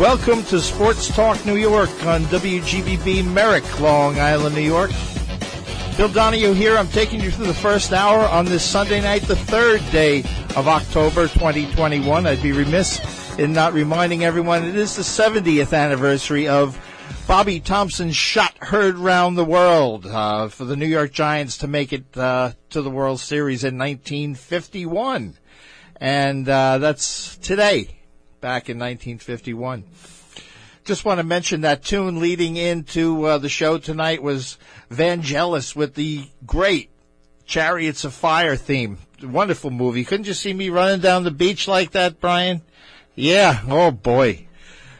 Welcome to Sports Talk New York on WGBB Merrick, Long Island, New York. Bill Donahue here. I'm taking you through the first hour on this Sunday night, the third day of October 2021. I'd be remiss in not reminding everyone it is the 70th anniversary of Bobby Thomson's shot heard round the world uh, for the New York Giants to make it uh, to the World Series in 1951. And uh, that's today, back in 1951. Just want to mention that tune leading into uh, the show tonight was Vangelis with the great Chariots of Fire theme. Wonderful movie. Couldn't you see me running down the beach like that, Brian? Yeah. Oh boy.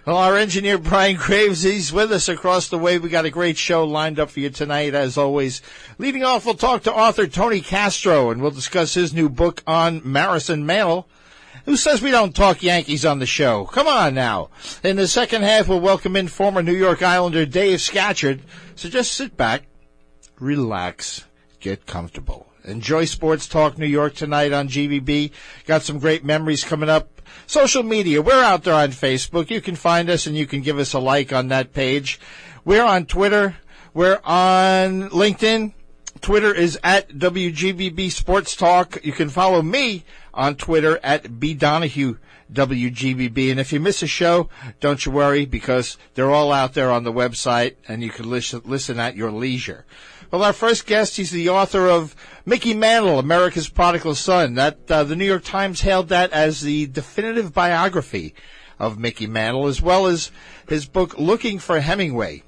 Well, our engineer Brian Graves, he's with us across the way. We got a great show lined up for you tonight, as always. Leading off, we'll talk to author Tony Castro, and we'll discuss his new book on Maris and Mantle. Who says we don't talk Yankees on the show? Come on now. In the second half, we'll welcome in former New York Islander Dave Scatchard. So just sit back, relax, get comfortable. Enjoy Sports Talk New York tonight on GBB. Got some great memories coming up. Social media, we're out there on Facebook. You can find us and you can give us a like on that page. We're on Twitter. We're on LinkedIn. Twitter is at WGBB Sports Talk. You can follow me on Twitter at B Donahue WGBB. And if you miss a show, don't you worry because they're all out there on the website and you can listen, at your leisure. Well, our first guest, he's the author of Mickey Mantle, America's Prodigal Son. That uh, the New York Times hailed that as the definitive biography of Mickey Mantle, as well as his book Looking for Hemingway.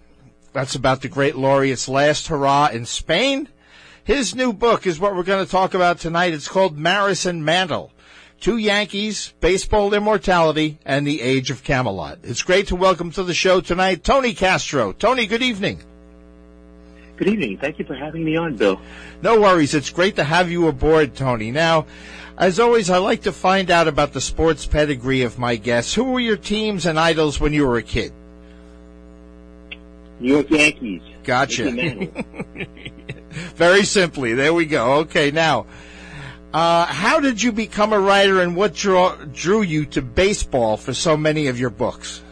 That's about the great laureate's last hurrah in Spain. His new book is what we're going to talk about tonight. It's called Maris and Mantle. Two Yankees, baseball immortality, and the age of Camelot. It's great to welcome to the show tonight Tony Castro. Tony, good evening. Good evening. Thank you for having me on, Bill. No worries. It's great to have you aboard, Tony. Now, as always, I like to find out about the sports pedigree of my guests. Who were your teams and idols when you were a kid? New York Yankees. Gotcha. Very simply. There we go. Okay, now, uh, how did you become a writer and what draw, drew you to baseball for so many of your books?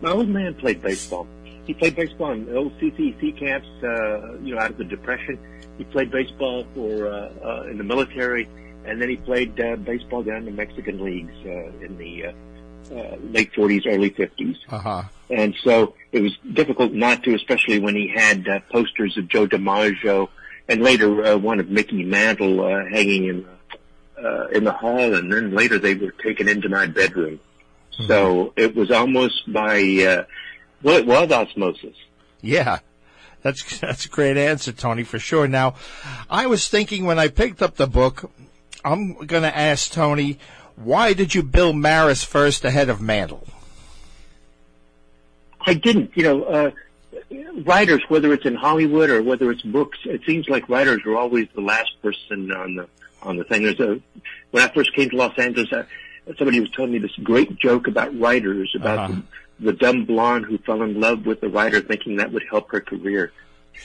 My old man played baseball. He played baseball in old CCC camps, uh, you know, out of the Depression. He played baseball for uh, uh, in the military, and then he played uh, baseball down in the Mexican leagues uh, in the uh, uh, late 40s, early 50s. Uh-huh. And so it was difficult not to, especially when he had uh, posters of Joe DiMaggio and later uh, one of Mickey Mantle uh, hanging in uh, in the hall, and then later they were taken into my bedroom. Mm-hmm. So it was almost by uh, well, it was osmosis. Yeah. That's that's a great answer, Tony, for sure. Now, I was thinking when I picked up the book, I'm going to ask Tony, why did you bill Maris first ahead of Mantle? I didn't. You know, uh, writers, whether it's in Hollywood or whether it's books, it seems like writers are always the last person on the on the thing. There's a when I first came to Los Angeles, uh, somebody was telling me this great joke about writers about uh-huh. the, the dumb blonde who fell in love with the writer, thinking that would help her career,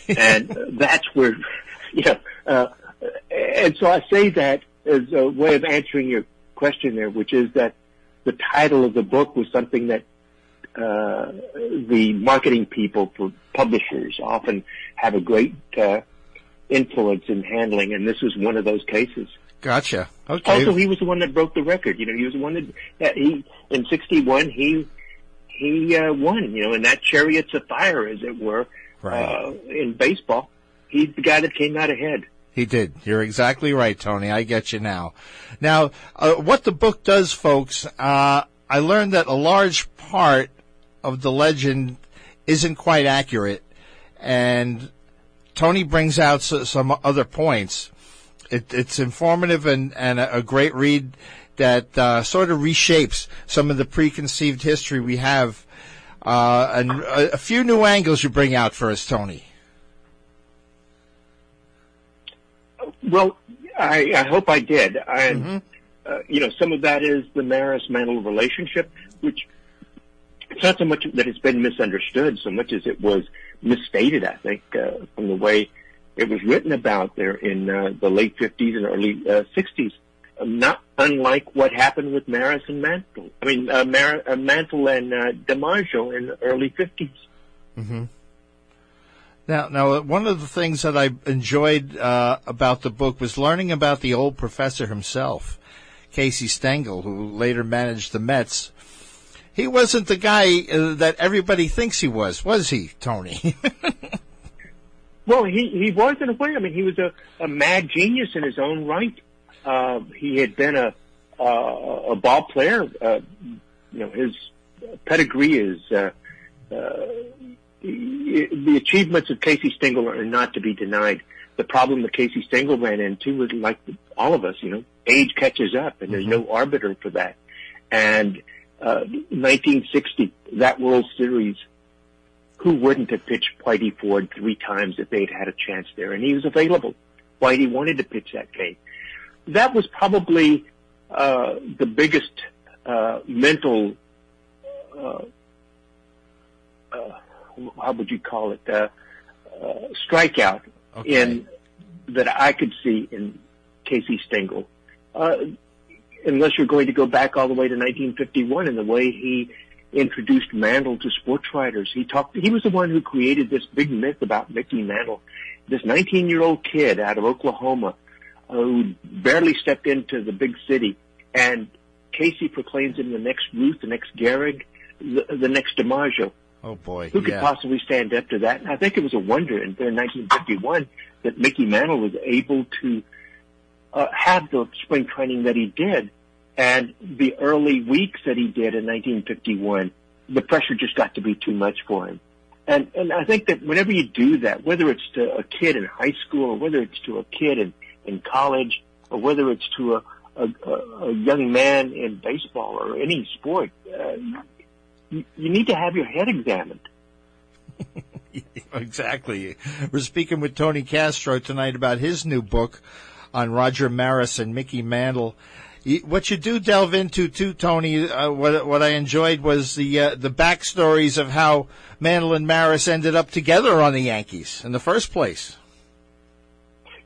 and that's where, you know, uh, and so I say that as a way of answering your question there, which is that the title of the book was something that uh, the marketing people for publishers often have a great uh, influence in handling, and this was one of those cases. Gotcha. Okay. Also, he was the one that broke the record. You know, he was the one that, that he in '61 he he uh, won. You know, in that Chariots of Fire, as it were, right. uh, in baseball, he's the guy that came out ahead. He did. You're exactly right, Tony. I get you now. Now, uh, what the book does, folks, uh, I learned that a large part of the legend isn't quite accurate, and Tony brings out some other points. It, it's informative and, and a great read that uh, sort of reshapes some of the preconceived history we have Uh, and a, a few new angles you bring out for us, Tony. Well, I, I hope I did. And, mm-hmm. uh, you know, some of that is the Maris-Mantle relationship, which it's not so much that it's been misunderstood so much as it was misstated, I think, uh, from the way it was written about there in uh, the late 50s and early uh, 60s. Um, not unlike what happened with Maris and Mantle. I mean, uh, Mar- uh, Mantle and uh, DiMaggio in the early 50s. Mm-hmm. Now, now, one of the things that I enjoyed uh, about the book was learning about the old professor himself, Casey Stengel, who later managed the Mets. He wasn't the guy uh, that everybody thinks he was, was he, Tony? well, he he was in a way. I mean, he was a, a mad genius in his own right. Uh, he had been a uh, a ball player. Uh, you know, his pedigree is uh, uh, the achievements of Casey Stengel are not to be denied. The problem that Casey Stengel ran into was like all of us, you know, age catches up and there's mm-hmm. no arbiter for that. And, 1960, that World Series, who wouldn't have pitched Whitey Ford three times if they'd had a chance there? And he was available. Whitey wanted to pitch that game. That was probably, uh, the biggest, uh, mental, uh, uh, how would you call it, uh, uh, strikeout okay. in that I could see in Casey Stengel. Uh, unless you're going to go back all the way to 1951 and the way he introduced Mantle to sports writers. He talked, he was the one who created this big myth about Mickey Mantle, this 19 year old kid out of Oklahoma who barely stepped into the big city and Casey proclaims him the next Ruth, the next Gehrig, the, the next DiMaggio. Oh boy! Who could yeah. possibly stand up to that? And I think it was a wonder in, in 1951 that Mickey Mantle was able to uh, have the spring training that he did, and the early weeks that he did in 1951. The pressure just got to be too much for him. And and I think that whenever you do that, whether it's to a kid in high school or whether it's to a kid in, in college or whether it's to a, a, a young man in baseball or any sport, uh, you, need to have your head examined. exactly. We're speaking with Tony Castro tonight about his new book on Roger Maris and Mickey Mantle. What you do delve into too, Tony, uh, what what I enjoyed was the uh, the backstories of how Mantle and Maris ended up together on the Yankees in the first place.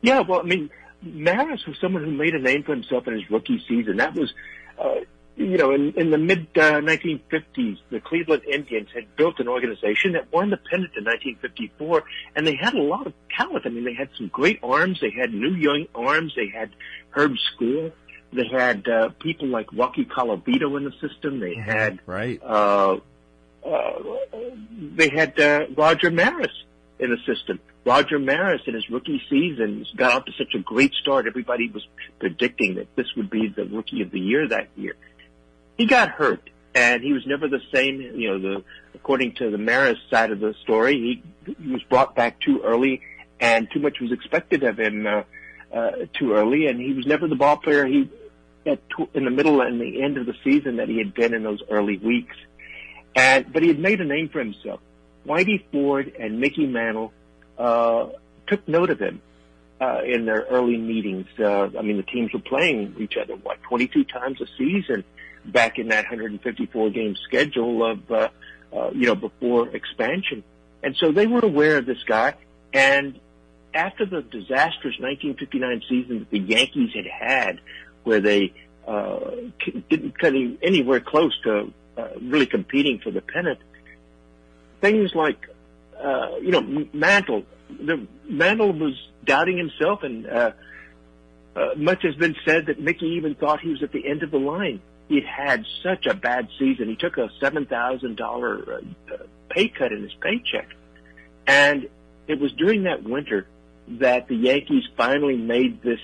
Yeah, well, I mean, Maris was someone who made a name for himself in his rookie season. That was uh, you know, in, in the mid uh, 1950s, the Cleveland Indians had built an organization that won the pennant in 1954, and they had a lot of talent. I mean, they had some great arms. They had new young arms. They had Herb Score. They had uh, people like Rocky Colavito in the system. They mm-hmm. had right. Uh, uh, they had uh, Roger Maris in the system. Roger Maris in his rookie season got off to such a great start. Everybody was predicting that this would be the rookie of the year that year he got hurt and he was never the same. You know, the according to the Maris side of the story, he, he was brought back too early, and too much was expected of him uh, uh, too early, and he was never the ball player he at in the middle and the end of the season that he had been in those early weeks. And but he had made a name for himself. Whitey Ford and Mickey Mantle uh, took note of him uh, in their early meetings. Uh, I mean, the teams were playing each other what 22 times a season back in that 154 game schedule of, uh, uh, you know, before expansion. And so they were aware of this guy. And after the disastrous 1959 season that the Yankees had had, where they uh, didn't cut anywhere close to uh, really competing for the pennant, things like, uh, you know, Mantle, the Mantle was doubting himself, and uh, uh, much has been said that Mickey even thought he was at the end of the line he'd had such a bad season. He took a seven thousand dollar uh, pay cut in his paycheck, and it was during that winter that the Yankees finally made this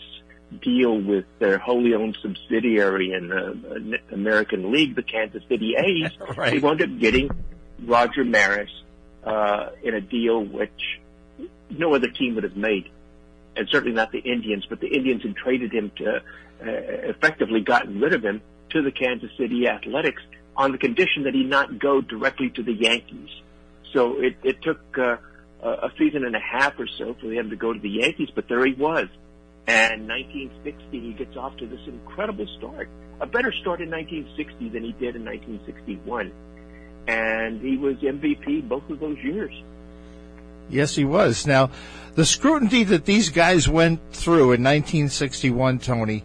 deal with their wholly owned subsidiary in the American League, the Kansas City A's. right. They wound up getting Roger Maris uh, in a deal which no other team would have made, and certainly not the Indians. But the Indians had traded him to uh, effectively gotten rid of him to the Kansas City Athletics. on the condition that he not go directly to the Yankees. So it, it took uh, a season and a half or so for him to go to the Yankees, but there he was. And 1960, he gets off to this incredible start, a better start in 1960 than he did in 1961. And he was MVP both of those years. Yes, he was. Now, the scrutiny that these guys went through in 1961, Tony,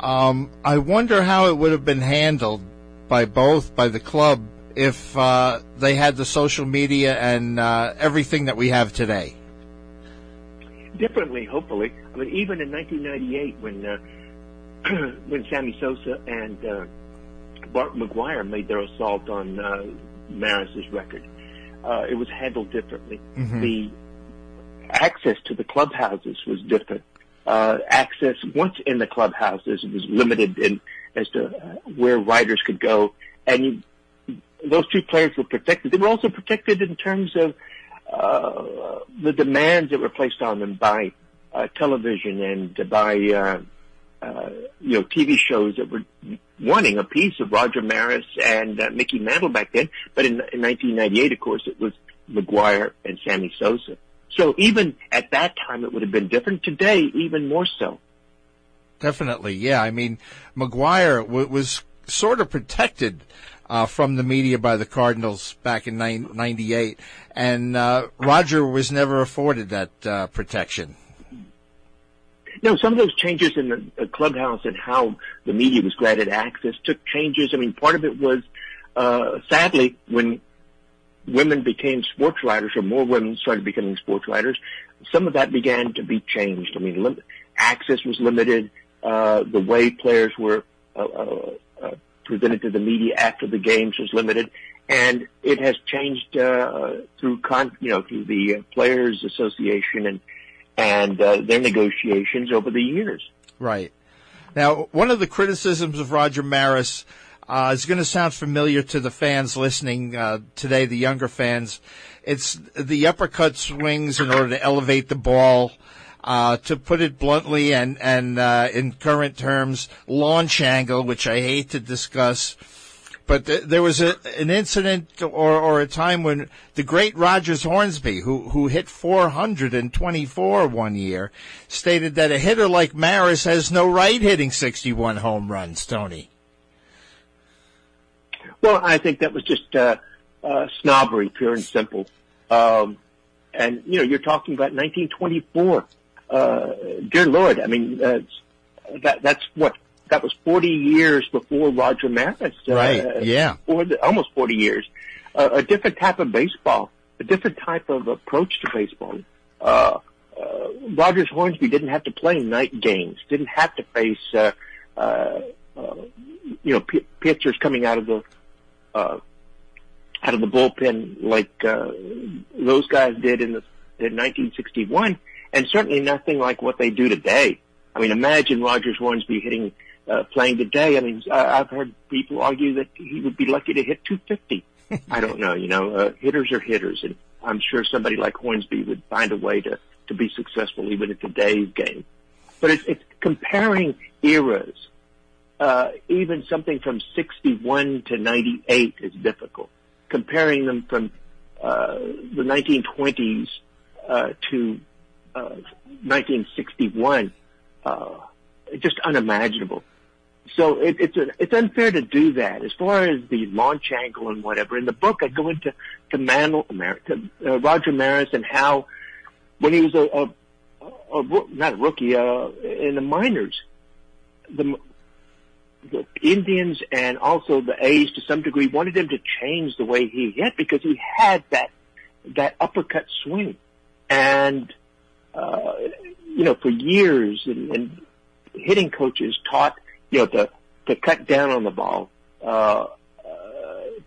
um, I wonder how it would have been handled by both, by the club, if uh, they had the social media and uh, everything that we have today. Differently, hopefully. I mean, even in 1998, when uh, when Sammy Sosa and uh, Mark McGwire made their assault on uh, Maris's record, uh, it was handled differently. Mm-hmm. The access to the clubhouses was different. Uh, access once in the clubhouses was limited in, as to where riders could go, and you, those two players were protected. They were also protected in terms of uh, the demands that were placed on them by uh, television and by uh, uh, you know TV shows that were wanting a piece of Roger Maris and uh, Mickey Mantle back then. But in, in 1998, of course, it was McGwire and Sammy Sosa. So even at that time, it would have been different. Today, even more so. Definitely, yeah. I mean, McGwire w- was sort of protected uh, from the media by the Cardinals back in '98, and uh, Roger was never afforded that uh, protection. No, some of those changes in the, the clubhouse and how the media was granted access took changes. I mean, part of it was, uh, sadly, when women became sports writers or more women started becoming sports writers, some of that began to be changed. I mean, lim- access was limited. Uh, the way players were uh, uh, uh, presented to the media after the games was limited, and it has changed uh, through con- you know through the uh, Players Association and and their negotiations over the years. Right. Now, one of the criticisms of Roger Maris uh, is going to sound familiar to the fans listening uh, today, the younger fans. It's the uppercut swings in order to elevate the ball. Uh, to put it bluntly and, and uh, in current terms, launch angle, which I hate to discuss but th- there was a, an incident or, or a time when the great Rogers Hornsby, who, who hit 424 one year, stated that a hitter like Maris has no right hitting 61 home runs, Tony. Well, I think that was just uh, uh, snobbery, pure and simple. Um, and, you know, you're talking about 1924. Uh, dear Lord, I mean, uh, that, that's what, that was 40 years before Roger Maris. Uh, right. Yeah. Or almost 40 years. Uh, a different type of baseball, a different type of approach to baseball. Uh, uh, Rogers Hornsby didn't have to play night games, didn't have to face, uh, uh, uh, you know, p- pitchers coming out of the, uh, out of the bullpen like, uh, those guys did in the, in 1961, and certainly nothing like what they do today. I mean, imagine Rogers Hornsby hitting uh, playing today. I mean, I've heard people argue that he would be lucky to hit 250. I don't know. You know, uh, hitters are hitters, and I'm sure somebody like Hornsby would find a way to to be successful even in today's game. But it's, it's comparing eras. Uh, even something from 61 to 98 is difficult. Comparing them from uh, the 1920s uh, to uh, 1961, uh, just unimaginable. so it, it's a, it's unfair to do that. As far as the launch angle and whatever, in the book I go into to, Mantle, to uh, Roger Maris and how when he was a, a, a not a rookie uh, in the minors, the the Indians and also the A's to some degree wanted him to change the way he hit because he had that that uppercut swing, and uh, you know for years and, and hitting coaches taught you know, to, to cut down on the ball, uh, uh,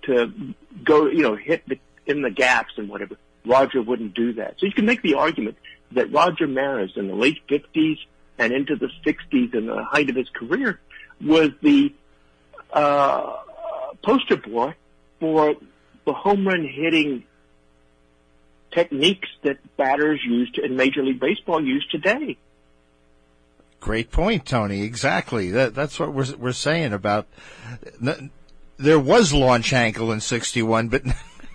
to go, you know, hit the, in the gaps and whatever. Roger wouldn't do that. So you can make the argument that Roger Maris in the late 50s and into the 60s in the height of his career was the, uh, poster boy for the home run hitting techniques that batters used in Major League Baseball use today. Great point, Tony. Exactly. That, that's what we're we're saying about there was launch angle in 61, but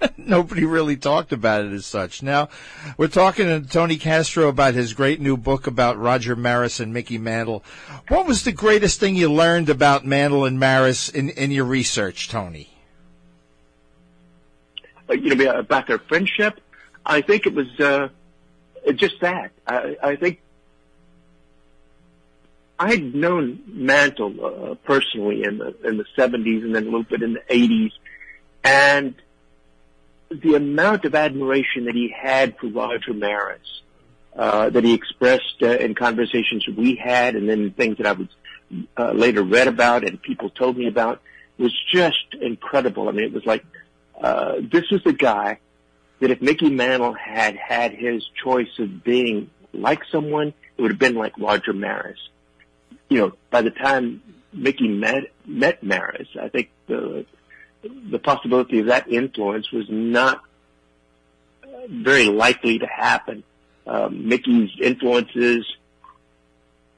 nobody really talked about it as such. Now, we're talking to Tony Castro about his great new book about Roger Maris and Mickey Mantle. What was the greatest thing you learned about Mantle and Maris in, in your research, Tony? Uh, you know, about their friendship. I think it was uh, just that. I, I think I'd known Mantle uh, personally in the in the seventies and then a little bit in the eighties, and the amount of admiration that he had for Roger Maris, uh, that he expressed uh, in conversations we had, and then things that I was uh, later read about and people told me about, was just incredible. I mean, it was like uh, this was the guy that if Mickey Mantle had had his choice of being like someone, it would have been like Roger Maris you know, by the time Mickey met met Maris, I think the the possibility of that influence was not very likely to happen. Um, Mickey's influences,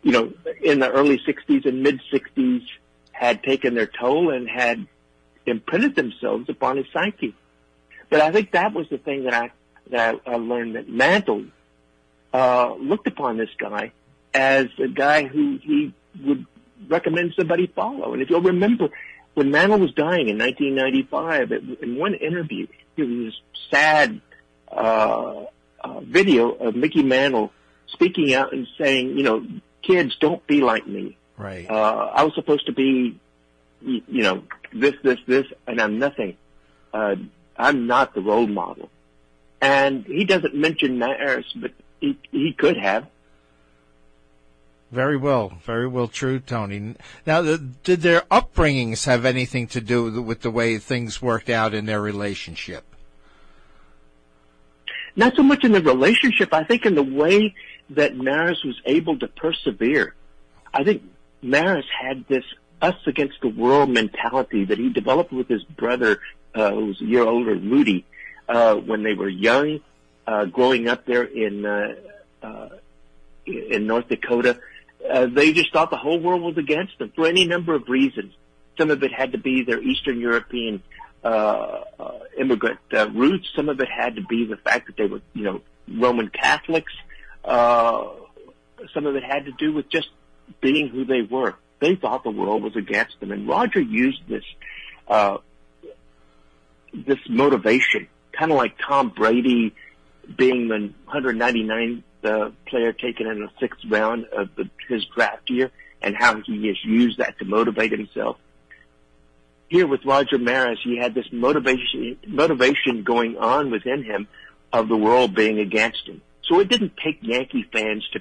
you know, in the early '60s and mid '60s, had taken their toll and had imprinted themselves upon his psyche. But I think that was the thing that I that I learned that Mantle uh, looked upon this guy as a guy who he would recommend somebody follow. And if you'll remember, when Mantle was dying in 1995, it, in one interview, there was this sad uh, uh, video of Mickey Mantle speaking out and saying, you know, kids, don't be like me. Right. Uh, I was supposed to be, you know, this, this, this, and I'm nothing. Uh, I'm not the role model. And he doesn't mention Maris, but he, he could have. Very well, very well true, Tony. Now, did their upbringings have anything to do with the way things worked out in their relationship? Not so much in the relationship. I think in the way that Maris was able to persevere. I think Maris had this us against the world mentality that he developed with his brother, uh, who was a year older, Rudy, uh, when they were young, uh, growing up there in, uh, uh, in North Dakota uh, they just thought the whole world was against them for any number of reasons. Some of it had to be their Eastern European uh, uh, immigrant uh, roots. Some of it had to be the fact that they were, you know, Roman Catholics. Uh, some of it had to do with just being who they were. They thought the world was against them, and Roger used this uh, this motivation, kind of like Tom Brady being the 199 the player taken in the sixth round of the, his draft year and how he has used that to motivate himself. Here with Roger Maris, he had this motivation, motivation going on within him of the world being against him. So it didn't take Yankee fans to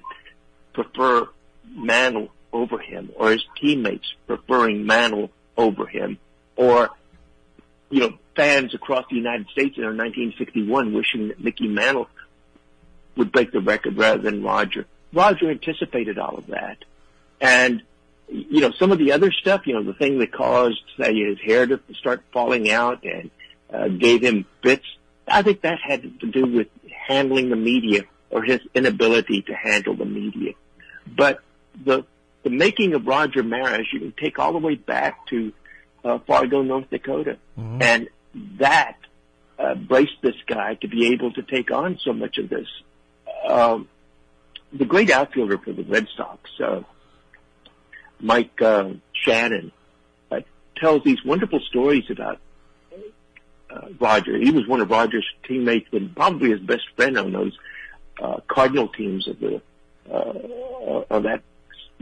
prefer Mantle over him or his teammates preferring Mantle over him or, you know, fans across the United States in 1961 wishing that Mickey Mantle would break the record rather than Roger. Roger anticipated all of that. And, you know, some of the other stuff, you know, the thing that caused, say, his hair to start falling out and uh, gave him fits, I think that had to do with handling the media or his inability to handle the media. But the, the making of Roger Maris, you can take all the way back to uh, Fargo, North Dakota. Mm-hmm. And that uh, braced this guy to be able to take on so much of this um, the great outfielder for the Red Sox, uh, Mike uh, Shannon, uh, tells these wonderful stories about uh, Roger. He was one of Roger's teammates and probably his best friend on those uh, Cardinal teams of the uh, of that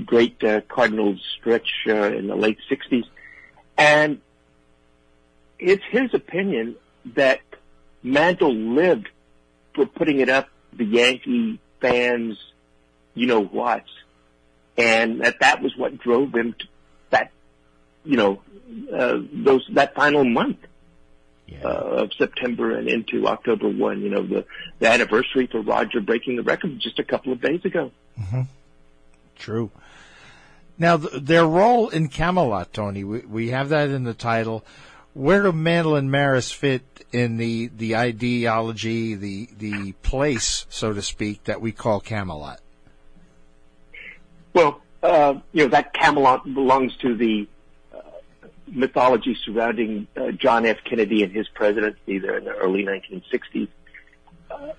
great Cardinals stretch in the late '60s, and it's his opinion that Mantle lived for putting it up the Yankee fans, you know what, and that that was what drove him to that, you know, uh, those that final month yeah. uh, of September and into October one. You know, the the anniversary for Roger breaking the record just a couple of days ago. Mm-hmm. True. Now, th- their role in Camelot, Tony, we, we have that in the title. Where do and Maris fit in the the ideology, the the place, so to speak, that we call Camelot? Well, uh, you know that Camelot belongs to the uh, mythology surrounding uh, John F. Kennedy and his presidency there in the early 1960s. Uh,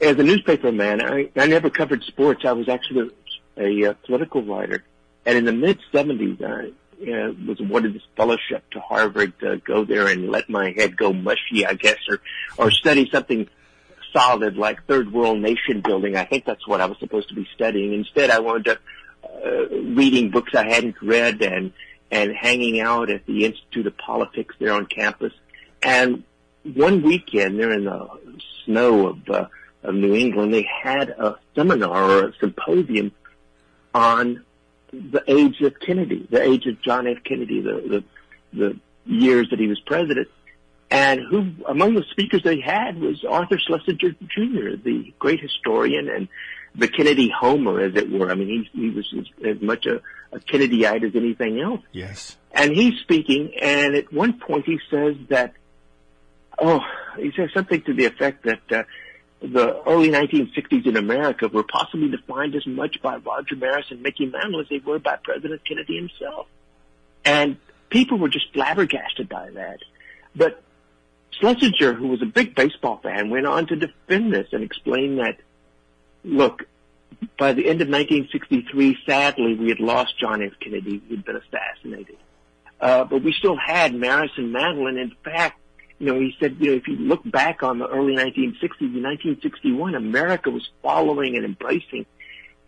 as a newspaper man, I, I never covered sports. I was actually a, a, uh, political writer. And in the mid 70s, I uh, was awarded this fellowship to Harvard to go there and let my head go mushy, I guess, or, or study something solid like third world nation building. I think that's what I was supposed to be studying. Instead, I wound up uh, reading books I hadn't read and and hanging out at the Institute of Politics there on campus. And one weekend there in the snow of, uh, of New England, they had a seminar or a symposium on the age of Kennedy, the age of John F. Kennedy, the, the, the years that he was president. And who, among the speakers they had was Arthur Schlesinger Jr., the great historian and the Kennedy Homer, as it were. I mean, he, he was as, as much a, a Kennedyite as anything else. Yes. And he's speaking, and at one point he says that, oh, he says something to the effect that uh, the early 1960s in America were possibly defined as much by Roger Maris and Mickey Mantle as they were by President Kennedy himself. And people were just flabbergasted by that. But Schlesinger, who was a big baseball fan, went on to defend this and explain that look, by the end of 1963, sadly, we had lost John F. Kennedy. He'd been assassinated. Uh, but we still had Maris and Mantle. In fact, you know, he said, you know, if you look back on the early 1960s, in 1961, America was following and embracing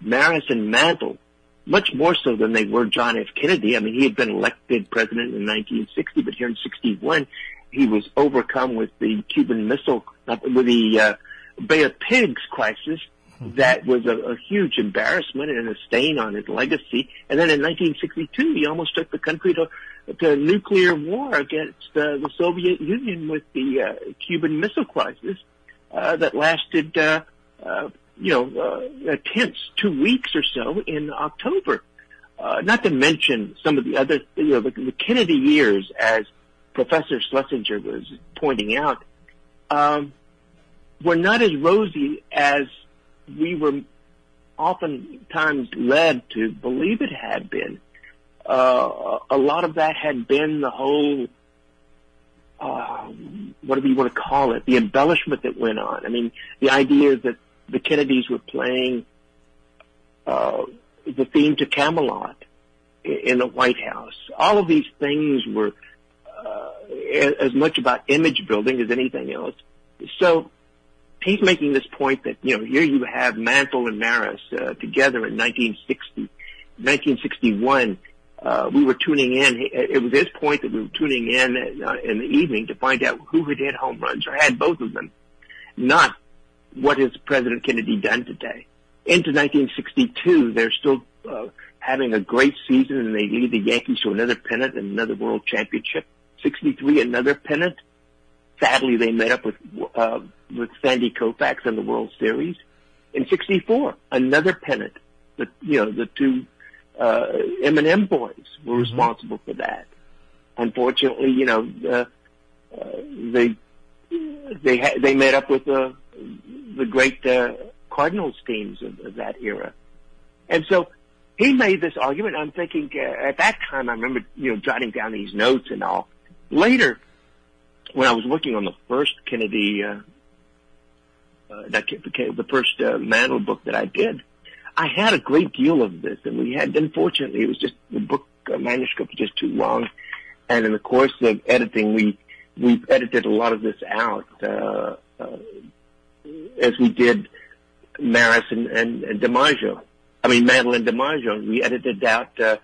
Maris and Mantle much more so than they were John F. Kennedy. I mean, he had been elected president in 1960, but here in 61, he was overcome with the Cuban Missile, with the uh, Bay of Pigs crisis, that was a, a huge embarrassment and a stain on his legacy. And then in 1962, he almost took the country to to nuclear war against uh, the Soviet Union with the uh, Cuban Missile Crisis uh, that lasted, uh, uh, you know, uh, a tense two weeks or so in October. Not to mention some of the other, you know, the, the Kennedy years, as Professor Schlesinger was pointing out, um, were not as rosy as we were oftentimes led to believe it had been. Uh, a lot of that had been the whole, uh, whatever you want to call it, the embellishment that went on. I mean, the idea that the Kennedys were playing uh, the theme to Camelot in the White House. All of these things were uh, as much about image building as anything else. So he's making this point that, you know, here you have Mantle and Maris uh, together in 1960, 1961. Uh, we were tuning in. It was his point that we were tuning in uh, in the evening to find out who had hit home runs or had both of them, not what has President Kennedy done today. Into 1962, they're still uh, having a great season, and they lead the Yankees to another pennant and another World Championship. 63, another pennant. Sadly, they met up with uh, with Sandy Koufax in the World Series. In '64, another pennant. The you know the two uh, M&M boys were mm-hmm. responsible for that. Unfortunately, you know uh, uh, they they ha- they met up with the the great uh, Cardinals teams of, of that era, and so he made this argument. I'm thinking uh, at that time, I remember you know jotting down these notes and all. Later, when I was working on the first Kennedy, uh, uh, that the first uh, Mantle book that I did, I had a great deal of this, and we had. Unfortunately, it was just the book uh, manuscript was just too long, and in the course of editing, we we edited a lot of this out uh, uh, as we did Maris and, and, and DiMaggio. I mean, and DiMaggio. We edited out uh,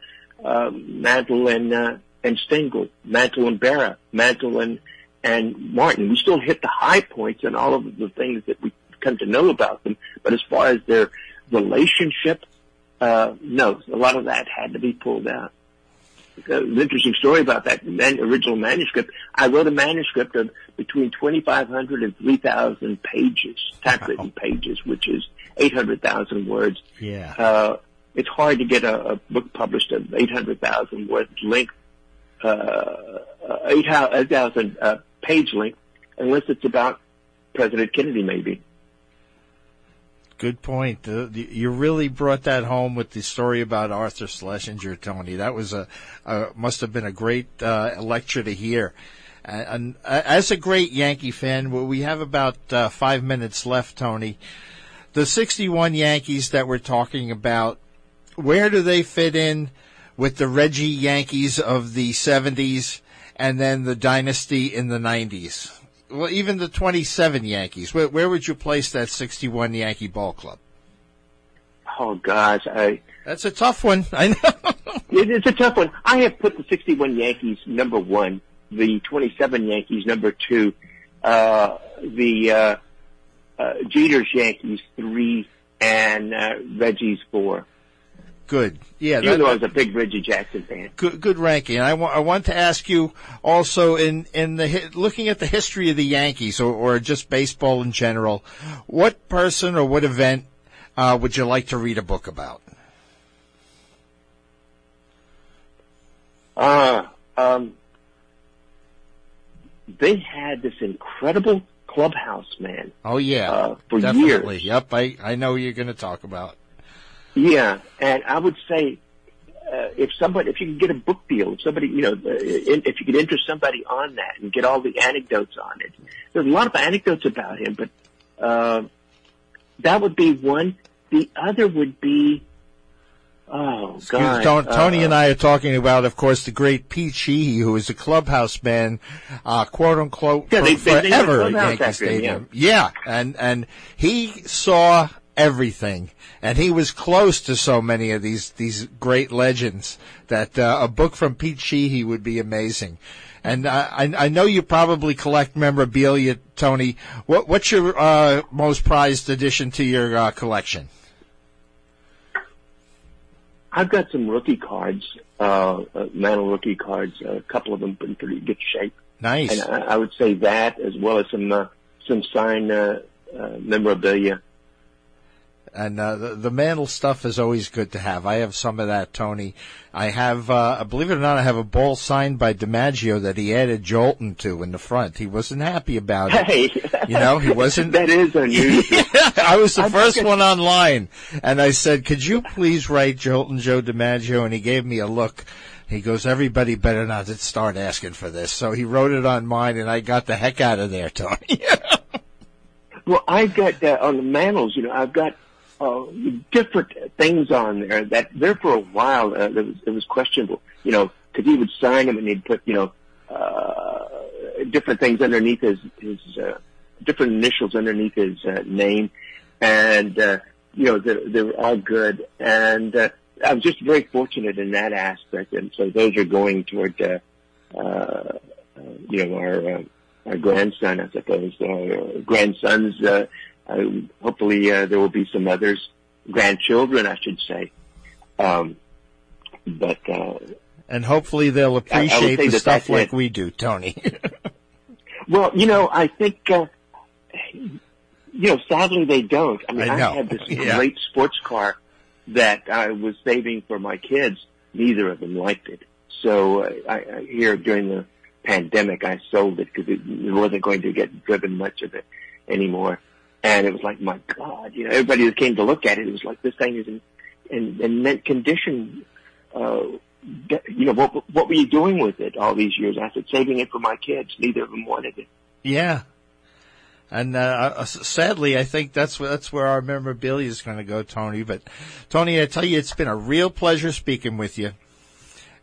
uh, and uh, and Stengel, Mantle and Berra, Mantle and and Martin. We still hit the high points and all of the things that we come to know about them. But as far as their relationship, uh, no, a lot of that had to be pulled out. Uh, an interesting story about that man- original manuscript. I wrote a manuscript of between 2,500 and 3,000 pages, typewritten wow. pages, which is 800,000 words. Yeah. Uh, it's hard to get a, a book published of 800,000 words length, uh, 8,000 uh, page length unless it's about President Kennedy, maybe. Good point. Uh, you really brought that home with the story about Arthur Schlesinger, Tony. That was a, a must have been a great uh, lecture to hear. And, and, as a great Yankee fan, we have about uh, five minutes left, Tony. The 61 Yankees that we're talking about, where do they fit in with the Reggie Yankees of the 70s and then the dynasty in the 90s? Well, even the 27 Yankees. Where, where would you place that 61 Yankee ball club? Oh gosh, I. That's a tough one. I know. it, it's a tough one. I have put the 61 Yankees number one, the 27 Yankees number two, uh, the uh, uh, Jeter's Yankees three, and uh, Reggie's four. Good. Yeah. Even that, though I was a big Reggie Jackson fan. Good, good ranking. And I, wa- I want to ask you also in, in the, looking at the history of the Yankees or, or just baseball in general, what person or what event, uh, would you like to read a book about? Uh, um, they had this incredible clubhouse, man. Oh yeah, uh, for definitely. years. Yep, I I know you're going to talk about. Yeah, and I would say uh, if somebody, if you could get a book deal, if somebody, you know, uh, if you could interest somebody on that and get all the anecdotes on it. There's a lot of anecdotes about him, but uh, that would be one. The other would be. Oh God! Don't, Tony uh, and I are talking about, of course, the great Pete Sheehy, who was a clubhouse man, uh, quote unquote, yeah, they, they, forever they at Yankee Stadium. Him, yeah. yeah, and and he saw everything, and he was close to so many of these these great legends that uh, a book from Pete Sheehy would be amazing. And I, I know you probably collect memorabilia, Tony. What, what's your uh, most prized addition to your uh, collection? I've got some rookie cards, uh, uh, Mantle rookie cards. A couple of them in pretty good shape. Nice. And I, I would say that as well as some uh, some signed uh, uh, memorabilia. And uh, the, the Mantle stuff is always good to have. I have some of that, Tony. I have, uh, believe it or not, I have a ball signed by DiMaggio that he added Joltin' to in the front. He wasn't happy about it. Hey, you know, he wasn't. that is unusual. I was the first one online, and I said, "Could you please write Joltin' Joe DiMaggio?" And he gave me a look. He goes, "Everybody better not start asking for this." So he wrote it on mine, and I got the heck out of there, Tony. well, I've got uh, on the mantles. You know, I've got uh, different things on there that there for a while uh, it was it was questionable. You know, because he would sign them and he'd put you know uh, different things underneath his his uh, different initials underneath his uh, name, and uh, you know they, they were all good. And uh, I was just very fortunate in that aspect. And so those are going toward uh, uh, you know our uh, our grandson, I suppose, grandsons. Uh, uh, hopefully, uh, there will be some others, grandchildren, I should say. Um, but uh, and hopefully they'll appreciate the that stuff like it. we do, Tony. well, you know, I think uh, you know, sadly they don't. I mean, I, I had this yeah. great sports car that I was saving for my kids. Neither of them liked it. So uh, I, I here during the pandemic, I sold it because it wasn't going to get driven much of it anymore. And it was like, my God, you know, everybody that came to look at it, it was like, this thing is in, in, in mint condition. Uh, you know, what, what were you doing with it all these years? I said, saving it for my kids. Neither of them wanted it. Yeah. And uh, sadly, I think that's where, that's where our memorabilia is going to go, Tony. But Tony, I tell you, it's been a real pleasure speaking with you.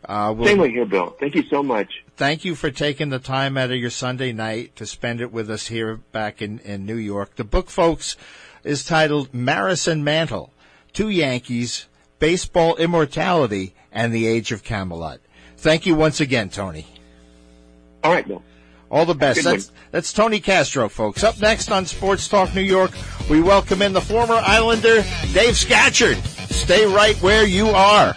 Uh, we'll, Same way here, Bill. Thank you so much. Thank you for taking the time out of your Sunday night to spend it with us here back in, in New York. The book, folks, is titled Maris and Mantle, Two Yankees, Baseball Immortality, and the Age of Camelot. Thank you once again, Tony. All right, Bill. All the best. That's, that's Tony Castro, folks. Up next on Sports Talk New York, we welcome in the former Islander, Dave Scatchard. Stay right where you are.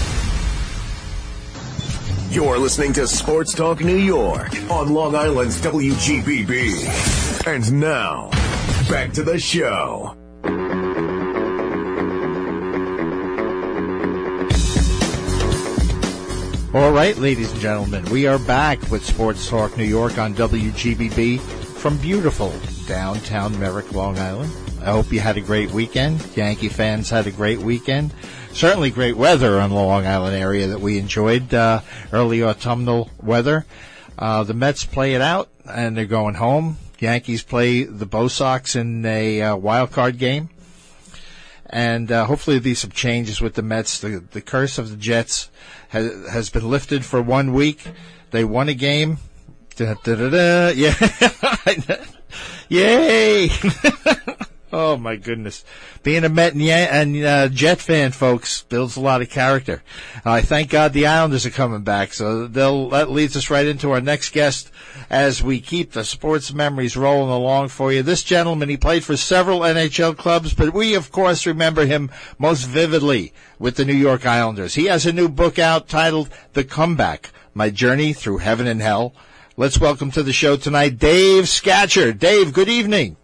You're listening to Sports Talk New York on Long Island's WGBB. And now, back to the show. All right, ladies and gentlemen, we are back with Sports Talk New York on WGBB from beautiful downtown Merrick, Long Island. I hope you had a great weekend. Yankee fans had a great weekend. Certainly great weather on the Long Island area that we enjoyed, uh, early autumnal weather. Uh, the Mets play it out and they're going home. Yankees play the Bo Sox in a uh, wild card game. And uh, hopefully there'll be some changes with the Mets. The, the curse of the Jets has, has been lifted for one week. They won a game. Da, da, da. Yeah. Yay! oh my goodness. Being a Met and, and uh, Jet fan, folks, builds a lot of character. I uh, thank God the Islanders are coming back. So they'll, that leads us right into our next guest as we keep the sports memories rolling along for you. This gentleman, he played for several NHL clubs, but we of course remember him most vividly with the New York Islanders. He has a new book out titled The Comeback, My Journey Through Heaven and Hell. Let's welcome to the show tonight Dave Scatchard. Dave, good evening.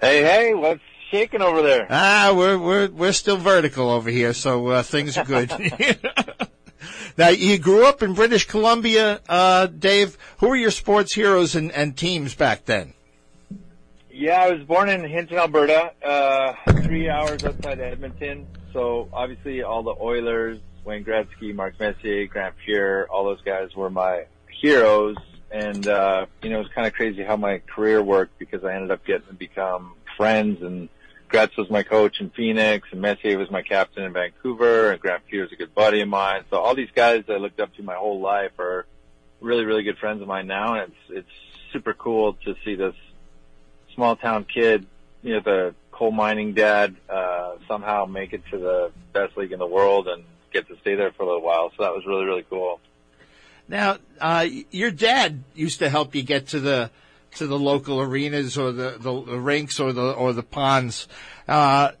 Hey, hey, what's shaking over there? Ah, we're we're we're still vertical over here, so uh, things are good. now, you grew up in British Columbia, uh, Dave. Who were your sports heroes and, and teams back then? Yeah, I was born in Hinton, Alberta, uh, three hours outside Edmonton. So obviously, all the Oilers, Wayne Gretzky, Mark Messier, Grant Fuhr, all those guys were my heroes and uh, you know, it was kind of crazy how my career worked because I ended up getting to become friends and Gretz was my coach in Phoenix and Messier was my captain in Vancouver and Grant is a good buddy of mine. So all these guys I looked up to my whole life are really, really good friends of mine now and it's, it's super cool to see this small town kid, you know, the coal mining dad, uh, somehow make it to the best league in the world and get to stay there for a little while. So that was really, really cool. Now, uh, your dad used to help you get to the to the local arenas or the, the, the rinks or the or the ponds, uh,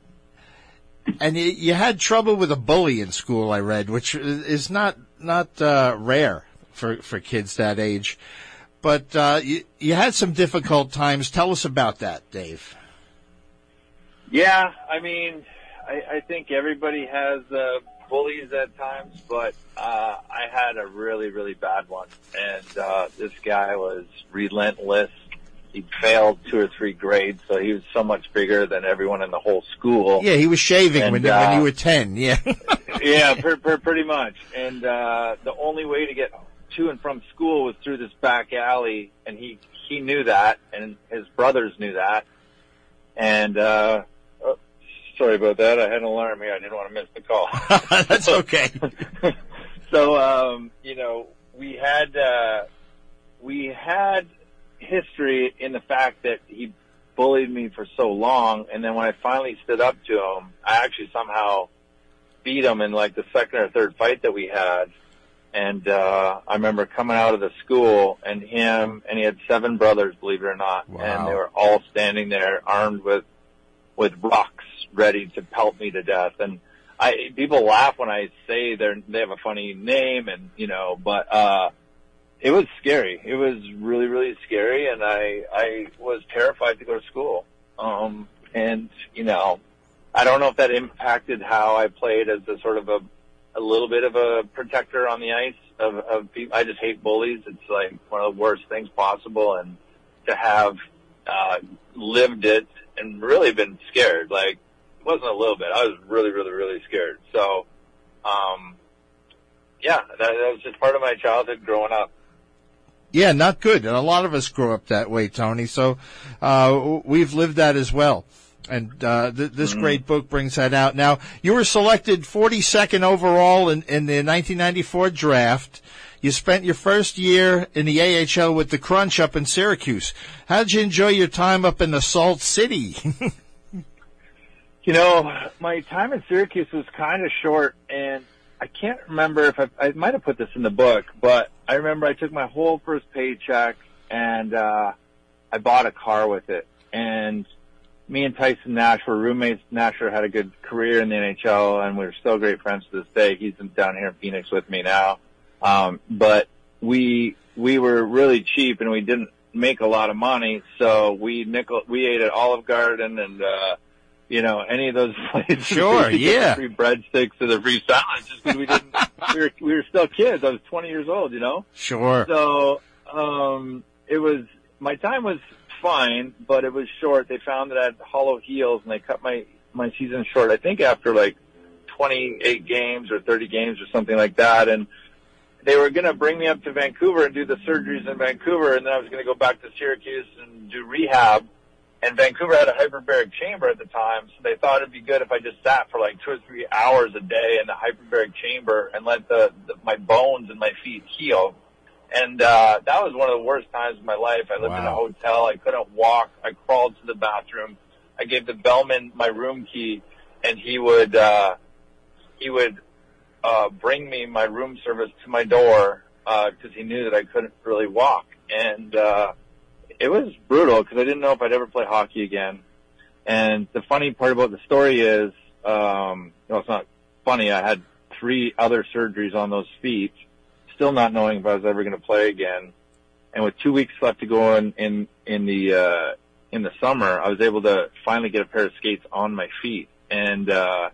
and you, you, had trouble with a bully in school. I read, which is not not uh, rare for for kids that age. But uh, you, you had some difficult times. Tell us about that, Dave. Yeah, I mean, I, I think everybody has uh, bullies at times, but uh, I had a really, really bad one. And uh, this guy was relentless. He failed two or three grades, so he was so much bigger than everyone in the whole school. Yeah, he was shaving and, when, uh, when you were 10, yeah. yeah, per, per, pretty much. And uh, the only way to get to and from school was through this back alley, and he, he knew that, and his brothers knew that. And uh, sorry about that. I had an alarm here. I didn't want to miss the call. That's okay. so, um, you know, we had, uh, we had history in the fact that he bullied me for so long. And then when I finally stood up to him, I actually somehow beat him in like the second or third fight that we had. And, uh, I remember coming out of the school and him, and he had seven brothers, believe it or not. Wow. And they were all standing there armed with, with rocks ready to pelt me to death. And I, people laugh when I say they're, they have a funny name and, you know, but, uh, it was scary. It was really, really scary. And I, I was terrified to go to school. Um, and, you know, I don't know if that impacted how I played as a sort of a, a little bit of a protector on the ice of, of people. I just hate bullies. It's like one of the worst things possible. And to have, uh, lived it and really been scared, like wasn't a little bit. I was really, really, really scared. So, um, yeah, that, that was just part of my childhood growing up. Yeah, not good. And a lot of us grow up that way, Tony. So, uh, we've lived that as well. And, uh, th- this mm-hmm. great book brings that out. Now, you were selected 42nd overall in, in the 1994 draft. you spent your first year in the AHL with the Crunch up in Syracuse. How did you enjoy your time up in the Salt City? you know, my time in Syracuse was kind of short, and I can't remember if I, I might have put this in the book, but I remember I took my whole first paycheck and uh, I bought a car with it. And me and Tyson Nash were roommates. Nasher had a good career in the NHL, and we're still great friends to this day. He's down here in Phoenix with me now. Um, but we we were really cheap, and we didn't make a lot of money, so we nickel we ate at Olive Garden and. uh you know, any of those places. Sure, yeah. Free breadsticks or the free salads just because we didn't, we were, we were still kids. I was 20 years old, you know? Sure. So, um, it was, my time was fine, but it was short. They found that I had hollow heels and they cut my, my season short. I think after like 28 games or 30 games or something like that. And they were going to bring me up to Vancouver and do the surgeries in Vancouver. And then I was going to go back to Syracuse and do rehab and Vancouver had a hyperbaric chamber at the time, so they thought it'd be good if I just sat for like two or three hours a day in the hyperbaric chamber and let the, the my bones and my feet heal. And uh, that was one of the worst times of my life. I lived wow. in a hotel. I couldn't walk. I crawled to the bathroom. I gave the bellman my room key, and he would uh, he would uh, bring me my room service to my door because uh, he knew that I couldn't really walk. And uh, it was brutal because I didn't know if I'd ever play hockey again. And the funny part about the story is, um, well, it's not funny. I had three other surgeries on those feet, still not knowing if I was ever going to play again. And with two weeks left to go in in in the uh, in the summer, I was able to finally get a pair of skates on my feet, and uh,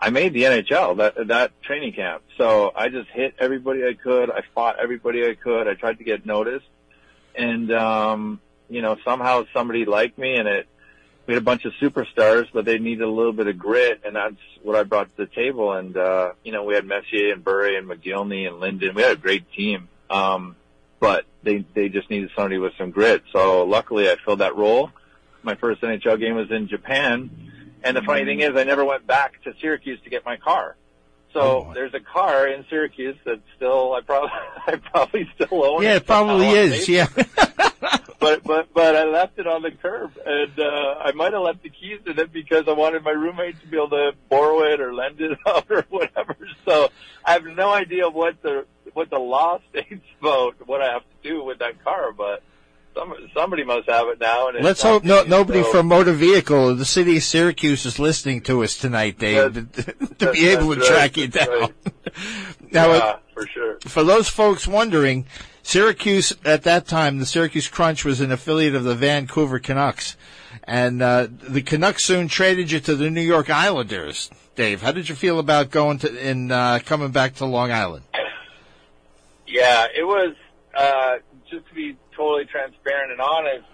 I made the NHL that that training camp. So I just hit everybody I could. I fought everybody I could. I tried to get noticed and um, you know somehow somebody liked me, and it we had a bunch of superstars, but they needed a little bit of grit, and that's what I brought to the table. And uh, you know we had Messier and Bure and Mogilny and Linden. We had a great team, um, but they they just needed somebody with some grit. So luckily, I filled that role. My first NHL game was in Japan, and the funny thing is, I never went back to Syracuse to get my car. So oh. there's a car in Syracuse that still I probably I probably still own. It. Yeah, it probably is. Yeah. but but but I left it on the curb, and uh, I might have left the keys in it because I wanted my roommate to be able to borrow it or lend it out or whatever. So I have no idea what the what the law states about what I have to do with that car, but somebody must have it now. And Let's hope no, nobody so. from Motor Vehicle, the city of Syracuse, is listening to us tonight, Dave, to, to be able to right, track you down. Right. now, yeah, for sure. For those folks wondering, Syracuse at that time, the Syracuse Crunch was an affiliate of the Vancouver Canucks, and uh, the Canucks soon traded you to the New York Islanders. Dave, how did you feel about going to in uh, coming back to Long Island? Yeah, it was uh, just to be totally transparent and honest,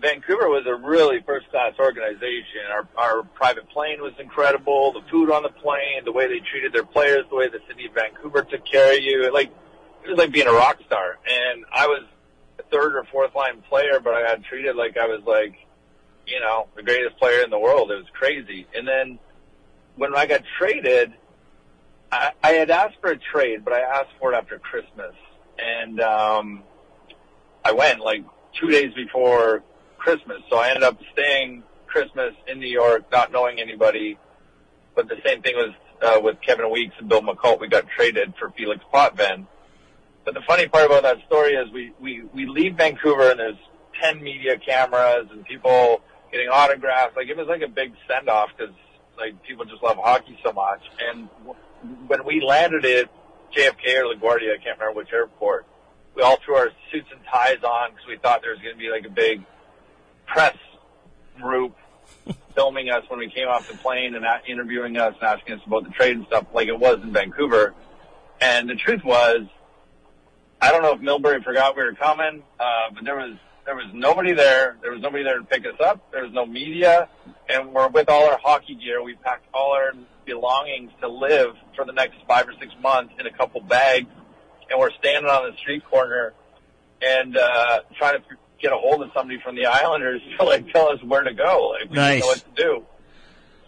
Vancouver was a really first class organization. Our, our private plane was incredible. The food on the plane, the way they treated their players, the way the city of Vancouver took care of you. Like, it was like being a rock star. And I was a third or fourth line player, but I got treated like I was like, you know, the greatest player in the world. It was crazy. And then when I got traded, I, I had asked for a trade, but I asked for it after Christmas. And, um, I went like two days before Christmas. So I ended up staying Christmas in New York, not knowing anybody. But the same thing was uh, with Kevin Weeks and Bill Muckalt. We got traded for Felix Potvin. But the funny part about that story is we, we, we leave Vancouver and there's 10 media cameras and people getting autographs. Like it was like a big send off because like people just love hockey so much. And w- when we landed at JFK or LaGuardia, I can't remember which airport, we all threw our suits and ties on because we thought there was going to be like a big press group filming us when we came off the plane and interviewing us and asking us about the trade and stuff like it was in Vancouver. And the truth was, I don't know if Milbury forgot we were coming, uh, but there was there was nobody there. There was nobody there to pick us up. There was no media, and we're with all our hockey gear. We packed all our belongings to live for the next five or six months in a couple bags and we're standing on the street corner and uh, trying to get a hold of somebody from the Islanders to like tell us where to go. Like we nice. didn't know what to do.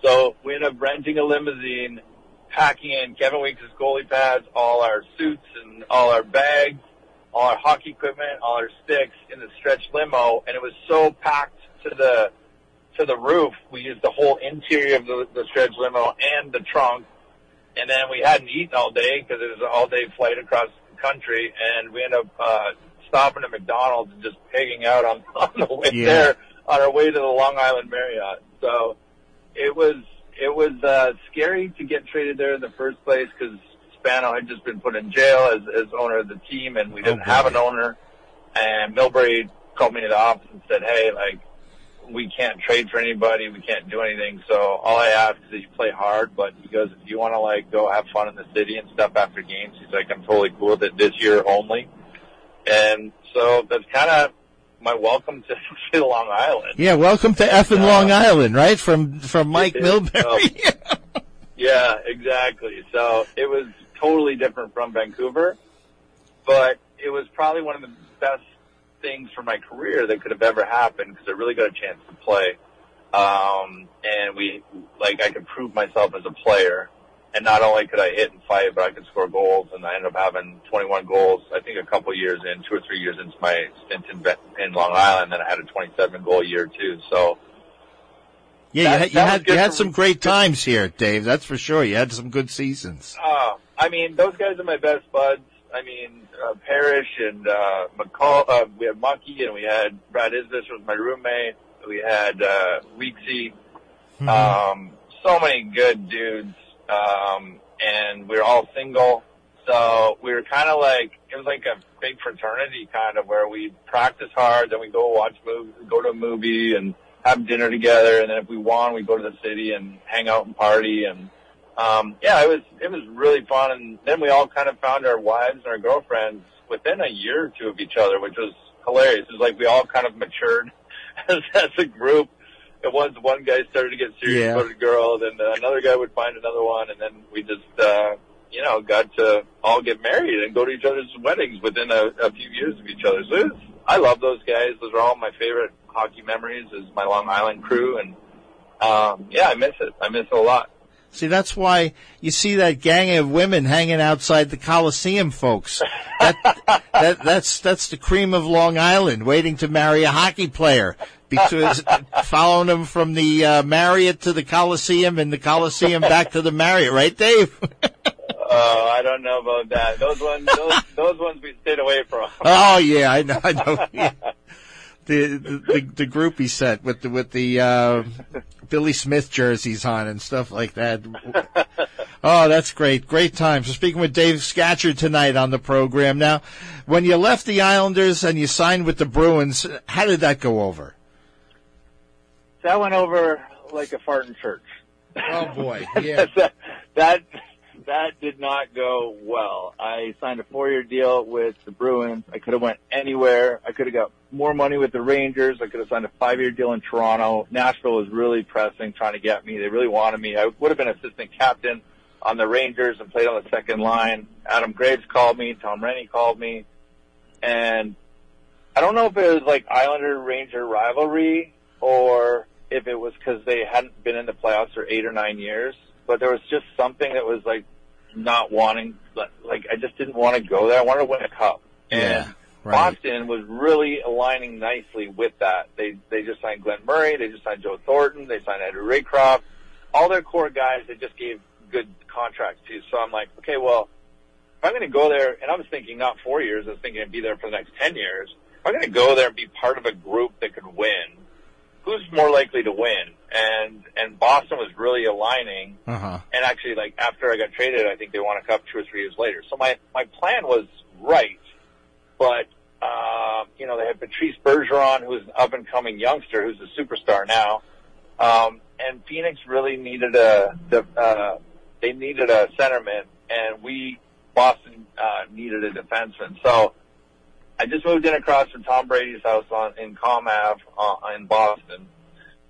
So we ended up renting a limousine packing in Kevin Weeks' goalie pads, all our suits and all our bags, all our hockey equipment, all our sticks in the stretch limo, and it was so packed to the to the roof. We used the whole interior of the, the stretch limo and the trunk, and then we hadn't eaten all day because it was an all day flight across country, and we ended up uh, stopping at McDonald's and just pigging out on, on the way Yeah. there on our way to the Long Island Marriott. So it was it was uh, scary to get traded there in the first place because Spano had just been put in jail as, as owner of the team, and we didn't Oh, have an owner. And Milbury called me to the office and said, "Hey, like we can't trade for anybody, we can't do anything. So all I ask is that you play hard. But he goes, if you want to like go have fun in the city and stuff after games, he's like, I'm totally cool with it this year only. And so that's kind of my welcome to, to Long Island. Yeah, welcome to effing Uh, Long Island, right? From from Mike it is. Oh. Milbury. Yeah, exactly. So it was totally different from Vancouver, but it was probably one of the best things for my career that could have ever happened because I really got a chance to play. Um, and we, like, I could prove myself as a player. And not only could I hit and fight, but I could score goals. And I ended up having 21 goals, I think a couple years in, two or three years into my stint in, in Long Island. Then I had a 27 goal year too. So, yeah, you had you had, you had some me. great times here, Dave. That's for sure. You had some good seasons. Uh, I mean, those guys are my best buds. I mean, uh, Parrish and uh, McCall. Uh, we had Monkey, and we had Brad Isbis was my roommate. We had uh, Weeksy. Mm-hmm. Um, so many good dudes, um, and we were all single. So we were kind of like it was like a big fraternity kind of where we practice hard, then we go watch movies, go to a movie, and have dinner together. And then if we won, we go to the city and hang out and party. And um, yeah, it was it was really fun. And then we all kind of found our wives and our girlfriends within a year or two of each other, which was hilarious. It was like we all kind of matured as, as a group. And once one guy started to get serious Yeah. about a girl, then another guy would find another one, and then we just, uh, you know, got to all get married and go to each other's weddings within a, a few years of each other. So it was, I love those guys. Those are all my favorite hockey memories. Is my Long Island crew, and um, yeah, I miss it. I miss it a lot. See, that's why you see that gang of women hanging outside the Coliseum, folks. That, that that's that's the cream of Long Island, waiting to marry a hockey player. Because following them from the uh, Marriott to the Coliseum and the Coliseum back to the Marriott, right, Dave? Oh, I don't know about that. Those ones, those, those ones we stayed away from. Oh yeah, I know, I know. Yeah. The, the the groupie set with the with the uh, Billy Smith jerseys on and stuff like that. Oh, that's great, great time. So speaking with Dave Scatchard tonight on the program. Now, when you left the Islanders and you signed with the Bruins, how did that go over? That went over like a fart in church. Oh boy, that, that that did not go well. I signed a four year deal with the Bruins. I could have went anywhere. I could have got more money with the Rangers. I could have signed a five year deal in Toronto. Nashville was really pressing, trying to get me. They really wanted me. I would have been assistant captain on the Rangers and played on the second line. Adam Graves called me. Tom Renney called me, and I don't know if it was like Islander Ranger rivalry or if it was because they hadn't been in the playoffs for eight or nine years. But there was just something that was like not wanting, like I just didn't want to go there. I wanted to win a cup, and Yeah, right. Boston was really aligning nicely with that. They they just signed Glen Murray, they just signed Joe Thornton, they signed Andrew Raycroft, all their core guys. They just gave good contracts to. So I'm like, okay, well, if I'm going to go there, and I was thinking not four years, I was thinking I'd be there for the next 10 years. If I'm going to go there and be part of a group that could win, who's more likely to win? And, and Boston was really aligning. Uh huh. And actually, like, after I got traded, I think they won a cup two or three years later. So my, my plan was right. But, um, you know, they had Patrice Bergeron, who's an up and coming youngster, who's a superstar now. Um, and Phoenix really needed a, the, uh, they needed a centerman and we, Boston, uh, needed a defenseman. So I just moved in across from Tom Brady's house on, in Comm Ave, uh, in Boston.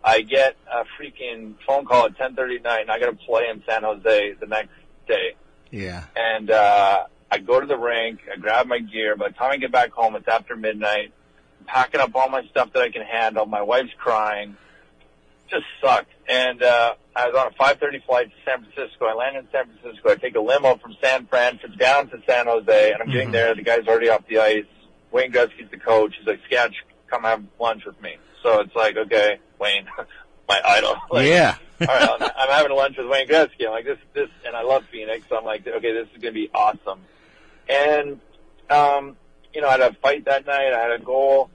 I get a freaking phone call at 10:30 at night, and I got to play in San Jose the next day. Yeah. And uh, I go to the rink, I grab my gear. By the time I get back home, it's after midnight. I'm packing up all my stuff that I can handle. My wife's crying, just sucked. And uh, I was on a 5:30 flight to San Francisco. I land in San Francisco. I take a limo from San Fran to down to San Jose, and I'm getting there. The guy's already off the ice. Wayne Gretzky's the coach. He's like, "Sketch, come have lunch with me." So it's like, okay, Wayne, my idol. Like, yeah. all right, I'm, I'm having lunch with Wayne Gretzky. I'm like, this, this, and I love Phoenix. So I'm like, okay, this is going to be awesome. And, um, you know, I had a fight that night. I had a goal.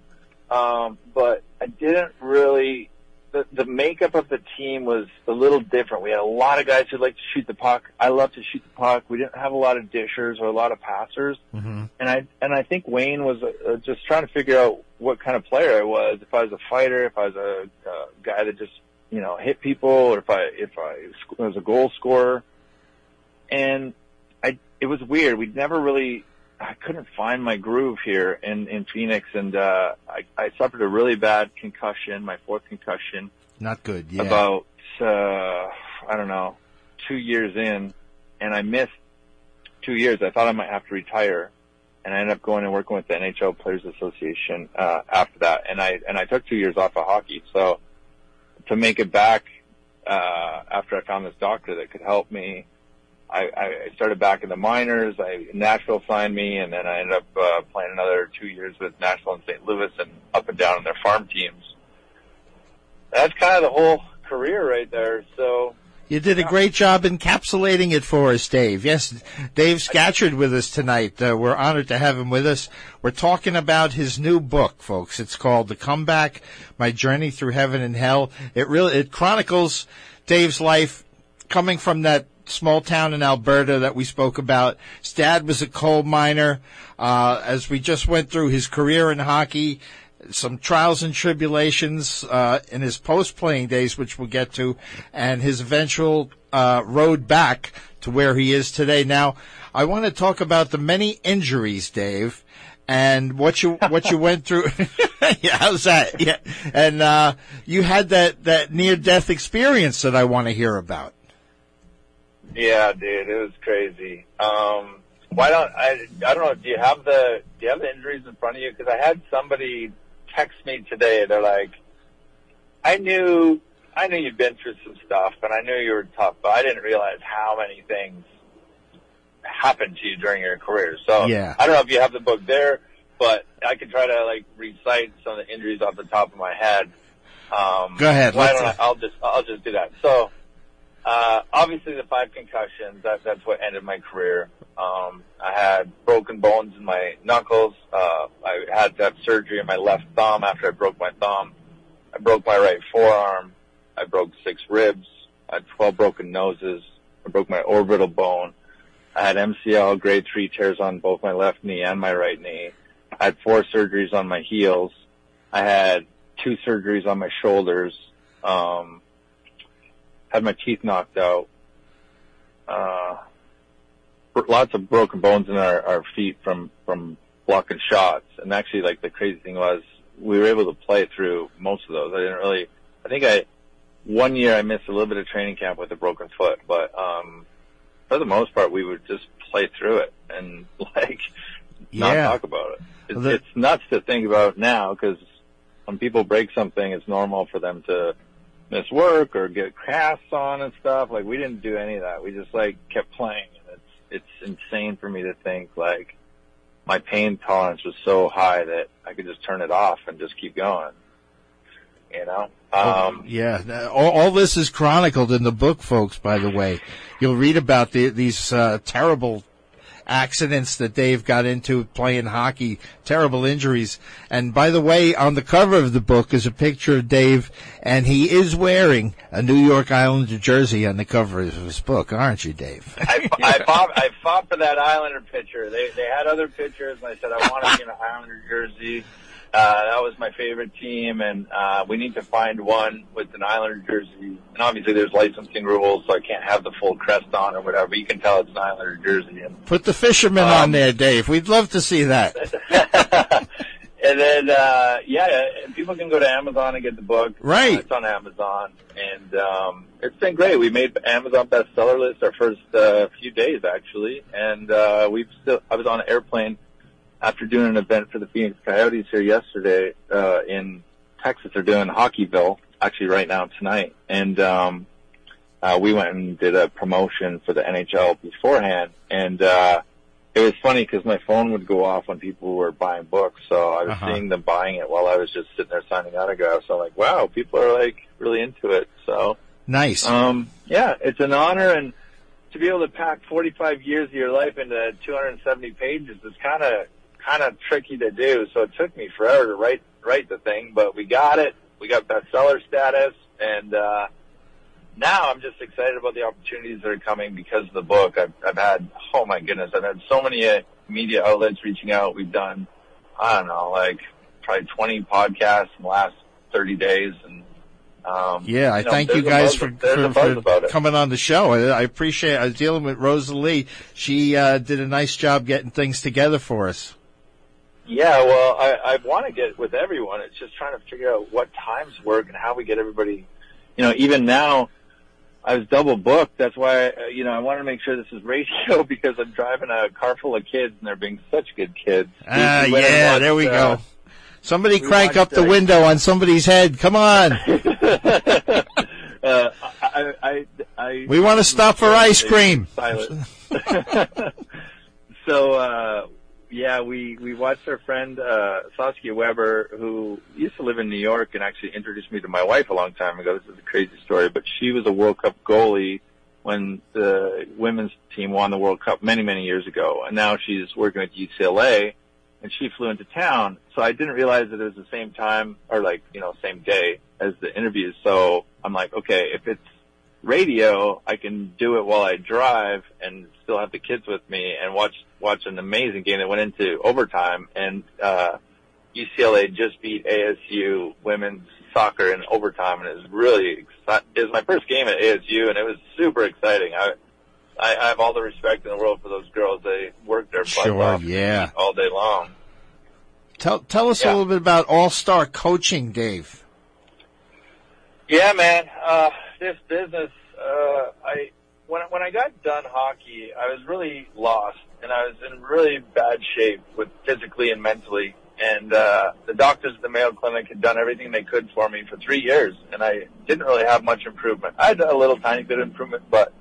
Um, but I didn't really, the, the makeup of the team was a little different. We had a lot of guys who like to shoot the puck. I love to shoot the puck. We didn't have a lot of dishers or a lot of passers. Mm-hmm. And I, and I think Wayne was uh, just trying to figure out what kind of player I was. If I was a fighter, if I was a uh, guy that just, you know, hit people or if I, if I was a goal scorer. And I, it was weird. We'd never really, I couldn't find my groove here in, in Phoenix and, uh, I, I suffered a really bad concussion, my fourth concussion Not good. Yeah. about, uh, I don't know, two years in and I missed two years. I thought I might have to retire and I ended up going and working with the NHL Players Association, uh, after that. And I, and I took two years off of hockey. So to make it back, uh, after I found this doctor that could help me, I, I started back in the minors. I Nashville signed me, and then I ended up uh, playing another two years with Nashville and St. Louis, and up and down in their farm teams. That's kind of the whole career right there. So You did a great job encapsulating it for us, Dave. Yes, Dave Scatchard with us tonight. Uh, we're honored to have him with us. We're talking about his new book, folks. It's called The Comeback: My Journey Through Heaven and Hell. It really it chronicles Dave's life coming from that small town in Alberta that we spoke about. His dad was a coal miner. Uh, as we just went through his career in hockey, some trials and tribulations uh, in his post-playing days, which we'll get to, and his eventual uh, road back to where he is today. Now, I want to talk about the many injuries, Dave, and what you what you went through. yeah, how's that? Yeah, and uh, you had that that near-death experience that I want to hear about. Yeah, dude, it was crazy. Um, why don't I? I don't know. Do you have the Do you have the injuries in front of you? Because I had somebody text me today. They're like, I knew. I knew you'd been through some stuff, and I knew you were tough, but I didn't realize how many things happened to you during your career. So Yeah. I don't know if you have the book there, but I could try to like recite some of the injuries off the top of my head. Um, Go ahead, Why don't I, I'll just I'll just do that. So uh, obviously the five concussions that that's what ended my career. Um, I had broken bones in my knuckles. Uh, I had to have surgery in my left thumb after I broke my thumb. I broke my right forearm. I broke six ribs. I had 12 broken noses. I broke my orbital bone. I had MCL grade three tears on both my left knee and my right knee. I had four surgeries on my heels. I had two surgeries on my shoulders. Um, had my teeth knocked out. Uh, lots of broken bones in our, our feet from, from blocking shots. And actually, like, the crazy thing was, we were able to play through most of those. I didn't really, I think I, one year I missed a little bit of training camp with a broken foot, but, um, for the most part, we would just play through it and, like, not Yeah. talk about it. It's, The- it's nuts to think about now because when people break something, it's normal for them to miss work or get casts on and stuff. Like we didn't do any of that. We just like kept playing. And it's it's insane for me to think like my pain tolerance was so high that I could just turn it off and just keep going. You know. Um, Yeah, all, all this is chronicled in the book, folks. By the way, you'll read about the, these uh, terrible accidents that Dave got into playing hockey, terrible injuries. And by the way, on the cover of the book is a picture of Dave, and he is wearing a New York Islander jersey on the cover of his book, aren't you, Dave? I, I fought. I fought for that Islander picture. They they had other pictures, and I said I want to be in an Islander jersey. Uh, that was my favorite team, and uh, we need to find one with an Islander jersey. And obviously, there's licensing rules, so I can't have the full crest on or whatever. But you can tell it's an Islander jersey. And Put the fisherman Um, on there, Dave. We'd love to see that. and then uh yeah, people can go to Amazon and get the book. Right. Uh, it's on Amazon, and um it's been great. We made Amazon bestseller list our first uh, few days actually, and uh we've still. I was on an airplane after doing an event for the Phoenix Coyotes here yesterday uh in Texas. They're doing Hockeyville. actually right now tonight, and um, uh, we went and did a promotion for the NHL beforehand, and uh, it was funny because my phone would go off when people were buying books, so I was Uh-huh. seeing them buying it while I was just sitting there signing autographs. So I'm like, wow, people are like really into it. So Nice. um, yeah, it's an honor, and to be able to pack 45 years of your life into 270 pages is kind of kind of tricky to do. So it took me forever to write write the thing, but we got it. We got bestseller status, and uh, now I'm just excited about the opportunities that are coming because of the book. I've, I've had, oh my goodness, I've had so many uh, media outlets reaching out. We've done, I don't know, like probably 20 podcasts in the last 30 days, and um, Yeah, I know, thank you guys buzz- for, for, for coming on the show. I I appreciate. I was dealing with Rosalie. She uh, did a nice job getting things together for us. Yeah, well, I, I want to get with everyone. It's just trying to figure out what times work and how we get everybody. You know, even now, I was double booked. That's why, uh, you know, I want to make sure this is radio because I'm driving a car full of kids and they're being such good kids. Ah, and yeah, watched, there we uh, go. Somebody we crank up the uh, window on somebody's head. Come on. uh, I, I, I, We want to stop for ice cream. Silent. so, uh, yeah, we, we watched our friend, uh, Saskia Webber, who used to live in New York and actually introduced me to my wife a long time ago. This is a crazy story, but she was a World Cup goalie when the women's team won the World Cup many, many years ago. And now she's working at UCLA and she flew into town. So I didn't realize that it was the same time or like, you know, same day as the interviews. So I'm like, okay, if it's radio, I can do it while I drive and still have the kids with me and watch watch an amazing game that went into overtime. And uh, UCLA just beat ASU women's soccer in overtime, and it was really exci- it was my first game at ASU, and it was super exciting. I I, I have all the respect in the world for those girls. They worked their butts Sure, off yeah. all day long. Tell tell us a little bit about All Star Coaching, Dave. Yeah, man. Uh, this business, uh, I when when I got done hockey, I was really lost, and I was in really bad shape with physically and mentally. And uh, the doctors at the Mayo Clinic had done everything they could for me for three years, and I didn't really have much improvement. I had a little tiny bit of improvement, but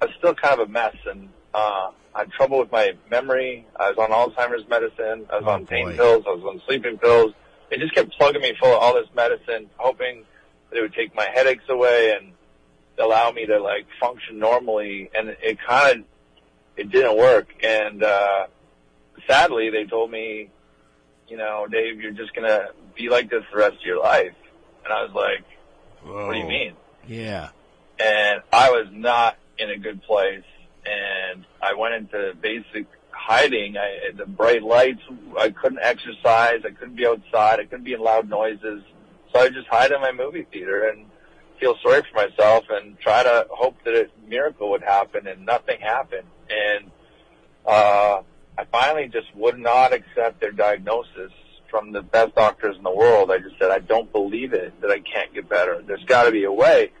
I was still kind of a mess, and uh, I had trouble with my memory. I was on Alzheimer's medicine. I was Oh, on pain boy. pills. I was on sleeping pills. They just kept plugging me full of all this medicine, hoping it would take my headaches away and allow me to like function normally. And it kind of it didn't work. And uh, sadly, they told me, you know, Dave, you're just gonna be like this the rest of your life. And I was like, what do you mean? Yeah. and I was not in a good place. And I went into basic hiding. I, the bright lights, I couldn't exercise. I couldn't be outside. I couldn't be in loud noises. So I just hide in my movie theater and feel sorry for myself and try to hope that a miracle would happen and nothing happened. And, uh, I finally just would not accept their diagnosis from the best doctors in the world. I just said, I don't believe it, that I can't get better. There's got to be a way.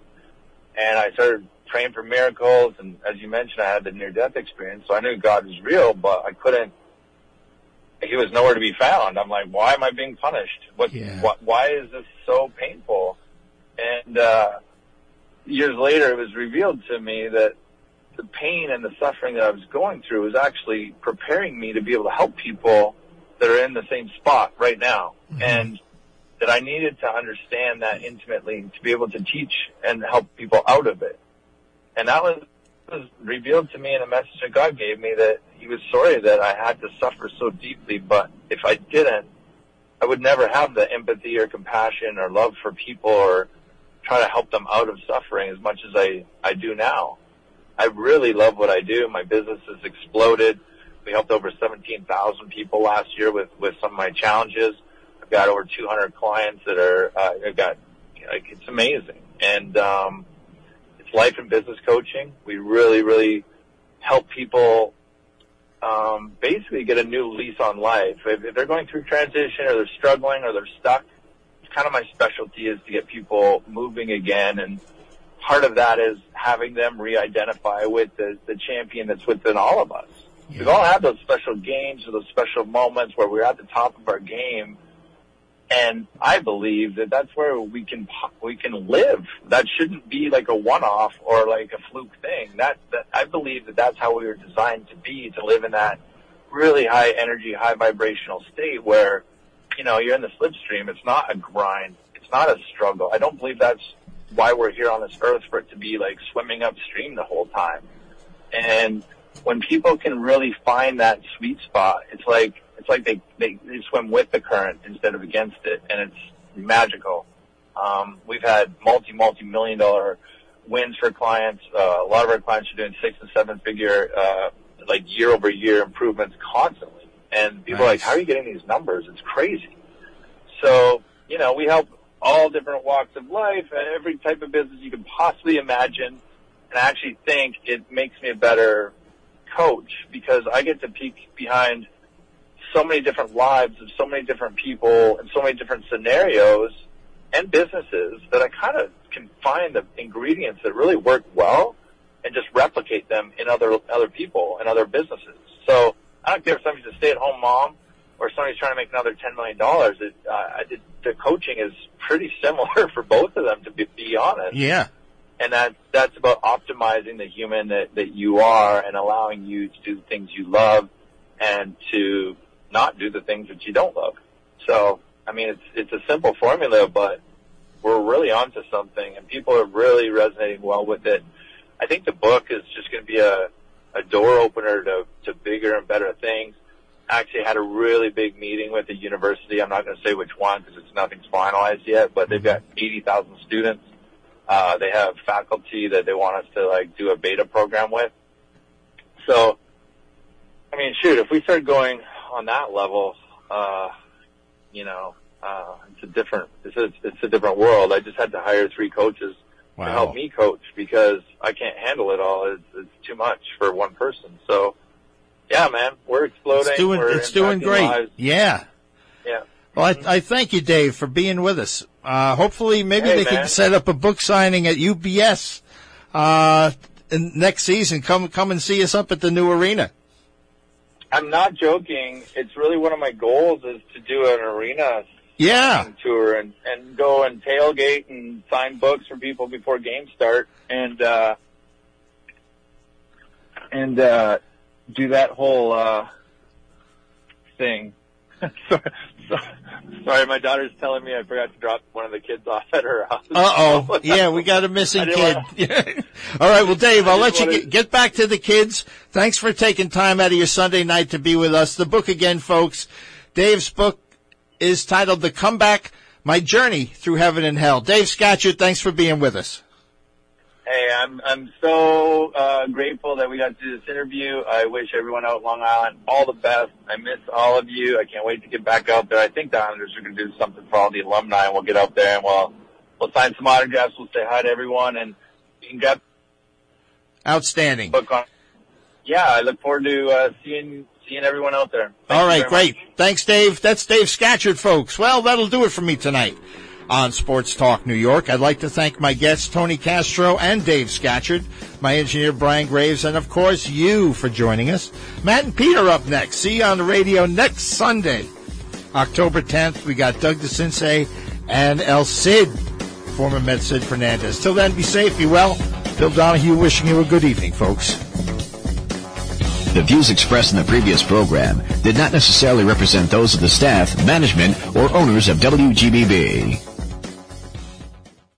And I started praying for miracles. And as you mentioned, I had the near death experience. So I knew God was real, but I couldn't, he was nowhere to be found. I'm like, why am I being punished? What, Yeah. wh- why is this so painful? And, uh, years later, it was revealed to me that the pain and the suffering that I was going through was actually preparing me to be able to help people that are in the same spot right now. And that I needed to understand that intimately to be able to teach and help people out of it. And that was, was revealed to me in a message that God gave me that he was sorry that I had to suffer so deeply, but if I didn't, I would never have the empathy or compassion or love for people or try to help them out of suffering as much as I, I do now. I really love what I do. My business has exploded. We helped over 17,000 people last year with, with some of my challenges. I've got over 200 clients that are, uh, I've got, like, it's amazing. And, um, life and business coaching. We really, really help people, um, basically get a new lease on life. If, if they're going through transition or they're struggling or they're stuck, it's kind of my specialty is to get people moving again. And part of that is having them re-identify with the, the champion that's within all of us. We've all had those special games or those special moments where we're at the top of our game And I believe that that's where we can we can live. That shouldn't be like a one-off or like a fluke thing. That that I believe that that's how we were designed to be to live in that really high energy, high vibrational state where you know you're in the slipstream. It's not a grind. It's not a struggle. I don't believe that's why we're here on this earth for it to be like swimming upstream the whole time. And when people can really find that sweet spot, it's like it's like they, they, they swim with the current instead of against it, and it's magical. Um, we've had multi, multi million dollar wins for clients. Uh, a lot of our clients are doing six and seven figure, uh, like year over year improvements constantly. And people nice. are like, how are you getting these numbers? It's crazy. So, you know, we help all different walks of life, and every type of business you can possibly imagine. And I actually think it makes me a better coach because I get to peek behind so many different lives of so many different people and so many different scenarios and businesses that I kind of can find the ingredients that really work well and just replicate them in other other people and other businesses. So I don't care if somebody's a stay-at-home mom or somebody's trying to make another ten million dollars. Uh, I did, the coaching is pretty similar for both of them, to be, be honest. Yeah. And that that's about optimizing the human that, that you are and allowing you to do the things you love and to not do the things that you don't love. So, I mean, it's, it's a simple formula, but we're really onto something and people are really resonating well with it. I think the book is just going to be a, a door opener to, to bigger and better things. I actually had a really big meeting with a university. I'm not going to say which one because it's nothing's finalized yet, but they've got 80,000 students. Uh, they have faculty that they want us to like do a beta program with. So, I mean, shoot, if we start going on that level, uh, you know, uh, it's a different, it's a, it's a different world. I just had to hire three coaches wow. to help me coach because I can't handle it all. It's, it's too much for one person. So, yeah, man, we're exploding. It's doing, we're it's doing great. Lives. Yeah. Yeah. Well, I, I, thank you, Dave, for being with us. Uh, hopefully, maybe hey, they man. can set up a book signing at UBS uh, next season. Come, come and see us up at the new arena. I'm not joking. It's really one of my goals is to do an arena yeah. tour and, and go and tailgate and sign books for people before games start and, uh, and, uh, do that whole, uh, thing. sorry, sorry, my daughter's telling me I forgot to drop one of the kids off at her house. Uh oh. yeah, we got a missing kid. Wanna... All right. Well, Dave, I'll let you get, get back to the kids. Thanks for taking time out of your Sunday night to be with us. The book again, folks. Dave's book is titled The Comeback, My Journey Through Heaven and Hell. Dave Scatchard, thanks for being with us. Hey, I'm I'm so uh, grateful that we got to do this interview. I wish everyone out Long Island all the best. I miss all of you. I can't wait to get back out there. I think the Islanders are going to do something for all the alumni, and we'll get out there and we'll we'll sign some autographs. We'll say hi to everyone, and you can get outstanding book on. Yeah, I look forward to uh, seeing seeing everyone out there. Thank all right, great. Much. Thanks, Dave. That's Dave Scatchard, folks. Well, that'll do it for me tonight on Sports Talk New York. I'd like to thank my guests, Tony Castro and Dave Scatchard, my engineer, Brian Graves, and of course, you for joining us. Matt and Peter up next. See you on the radio next Sunday, October 10th. We got Doug DeCinces and El Cid, former Met Sid Fernandez. Till then, be safe, be well. Bill Donahue wishing you a good evening, folks. The views expressed in the previous program did not necessarily represent those of the staff, management, or owners of WGBB.